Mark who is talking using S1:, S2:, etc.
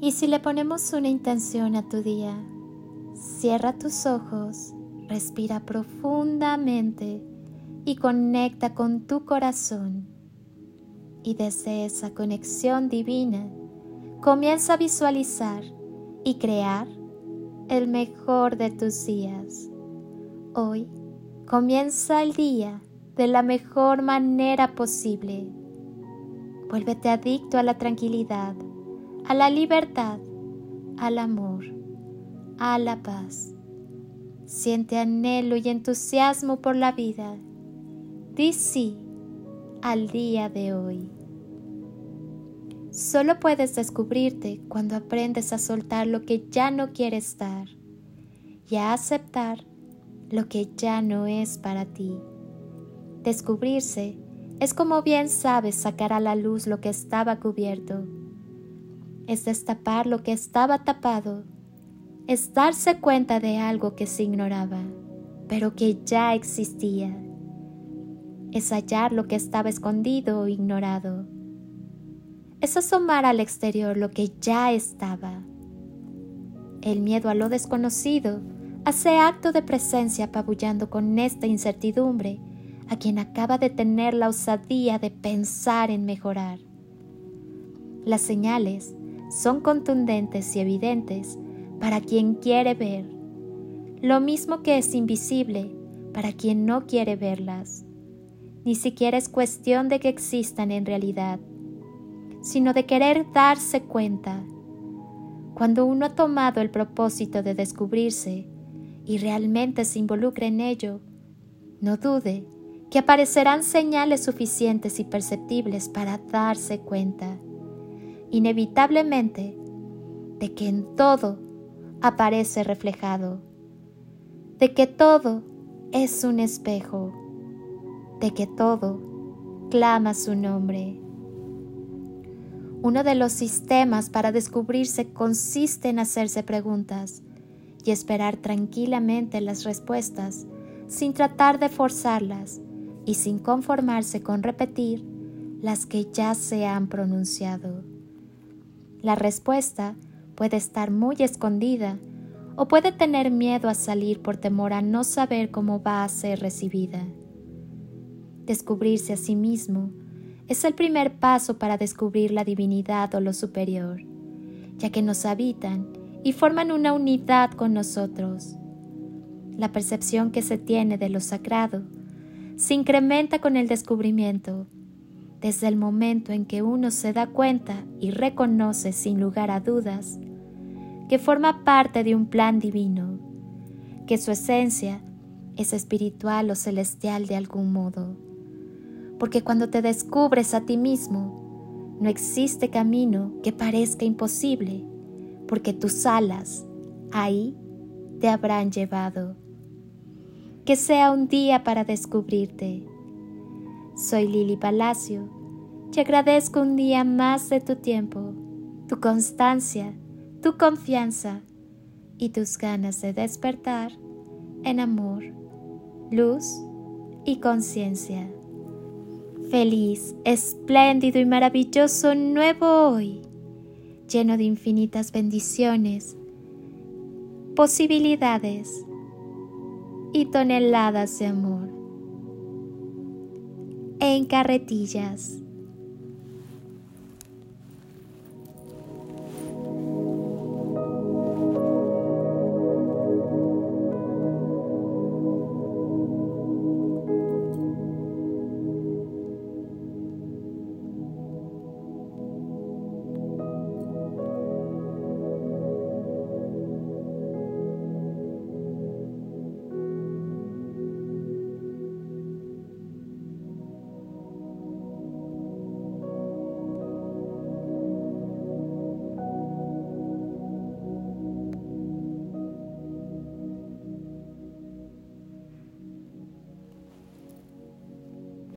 S1: Y si le ponemos una intención a tu día, cierra tus ojos, respira profundamente y conecta con tu corazón. Y desde esa conexión divina, comienza a visualizar y crear el mejor de tus días. Hoy comienza el día de la mejor manera posible. Vuélvete adicto a la tranquilidad a la libertad, al amor, a la paz. Siente anhelo y entusiasmo por la vida. Di sí al día de hoy. Solo puedes descubrirte cuando aprendes a soltar lo que ya no quiere estar y a aceptar lo que ya no es para ti. Descubrirse es como bien sabes sacar a la luz lo que estaba cubierto es destapar lo que estaba tapado, es darse cuenta de algo que se ignoraba, pero que ya existía, es hallar lo que estaba escondido o ignorado, es asomar al exterior lo que ya estaba. El miedo a lo desconocido hace acto de presencia apabullando con esta incertidumbre a quien acaba de tener la osadía de pensar en mejorar. Las señales son contundentes y evidentes para quien quiere ver, lo mismo que es invisible para quien no quiere verlas. Ni siquiera es cuestión de que existan en realidad, sino de querer darse cuenta. Cuando uno ha tomado el propósito de descubrirse y realmente se involucra en ello, no dude que aparecerán señales suficientes y perceptibles para darse cuenta inevitablemente de que en todo aparece reflejado, de que todo es un espejo, de que todo clama su nombre. Uno de los sistemas para descubrirse consiste en hacerse preguntas y esperar tranquilamente las respuestas sin tratar de forzarlas y sin conformarse con repetir las que ya se han pronunciado. La respuesta puede estar muy escondida o puede tener miedo a salir por temor a no saber cómo va a ser recibida. Descubrirse a sí mismo es el primer paso para descubrir la divinidad o lo superior, ya que nos habitan y forman una unidad con nosotros. La percepción que se tiene de lo sagrado se incrementa con el descubrimiento desde el momento en que uno se da cuenta y reconoce sin lugar a dudas que forma parte de un plan divino, que su esencia es espiritual o celestial de algún modo. Porque cuando te descubres a ti mismo, no existe camino que parezca imposible, porque tus alas ahí te habrán llevado. Que sea un día para descubrirte soy Lili Palacio Te agradezco un día más de tu tiempo, tu constancia, tu confianza y tus ganas de despertar en amor, luz y conciencia. Feliz, espléndido y maravilloso nuevo hoy, lleno de infinitas bendiciones, posibilidades y toneladas de amor en carretillas.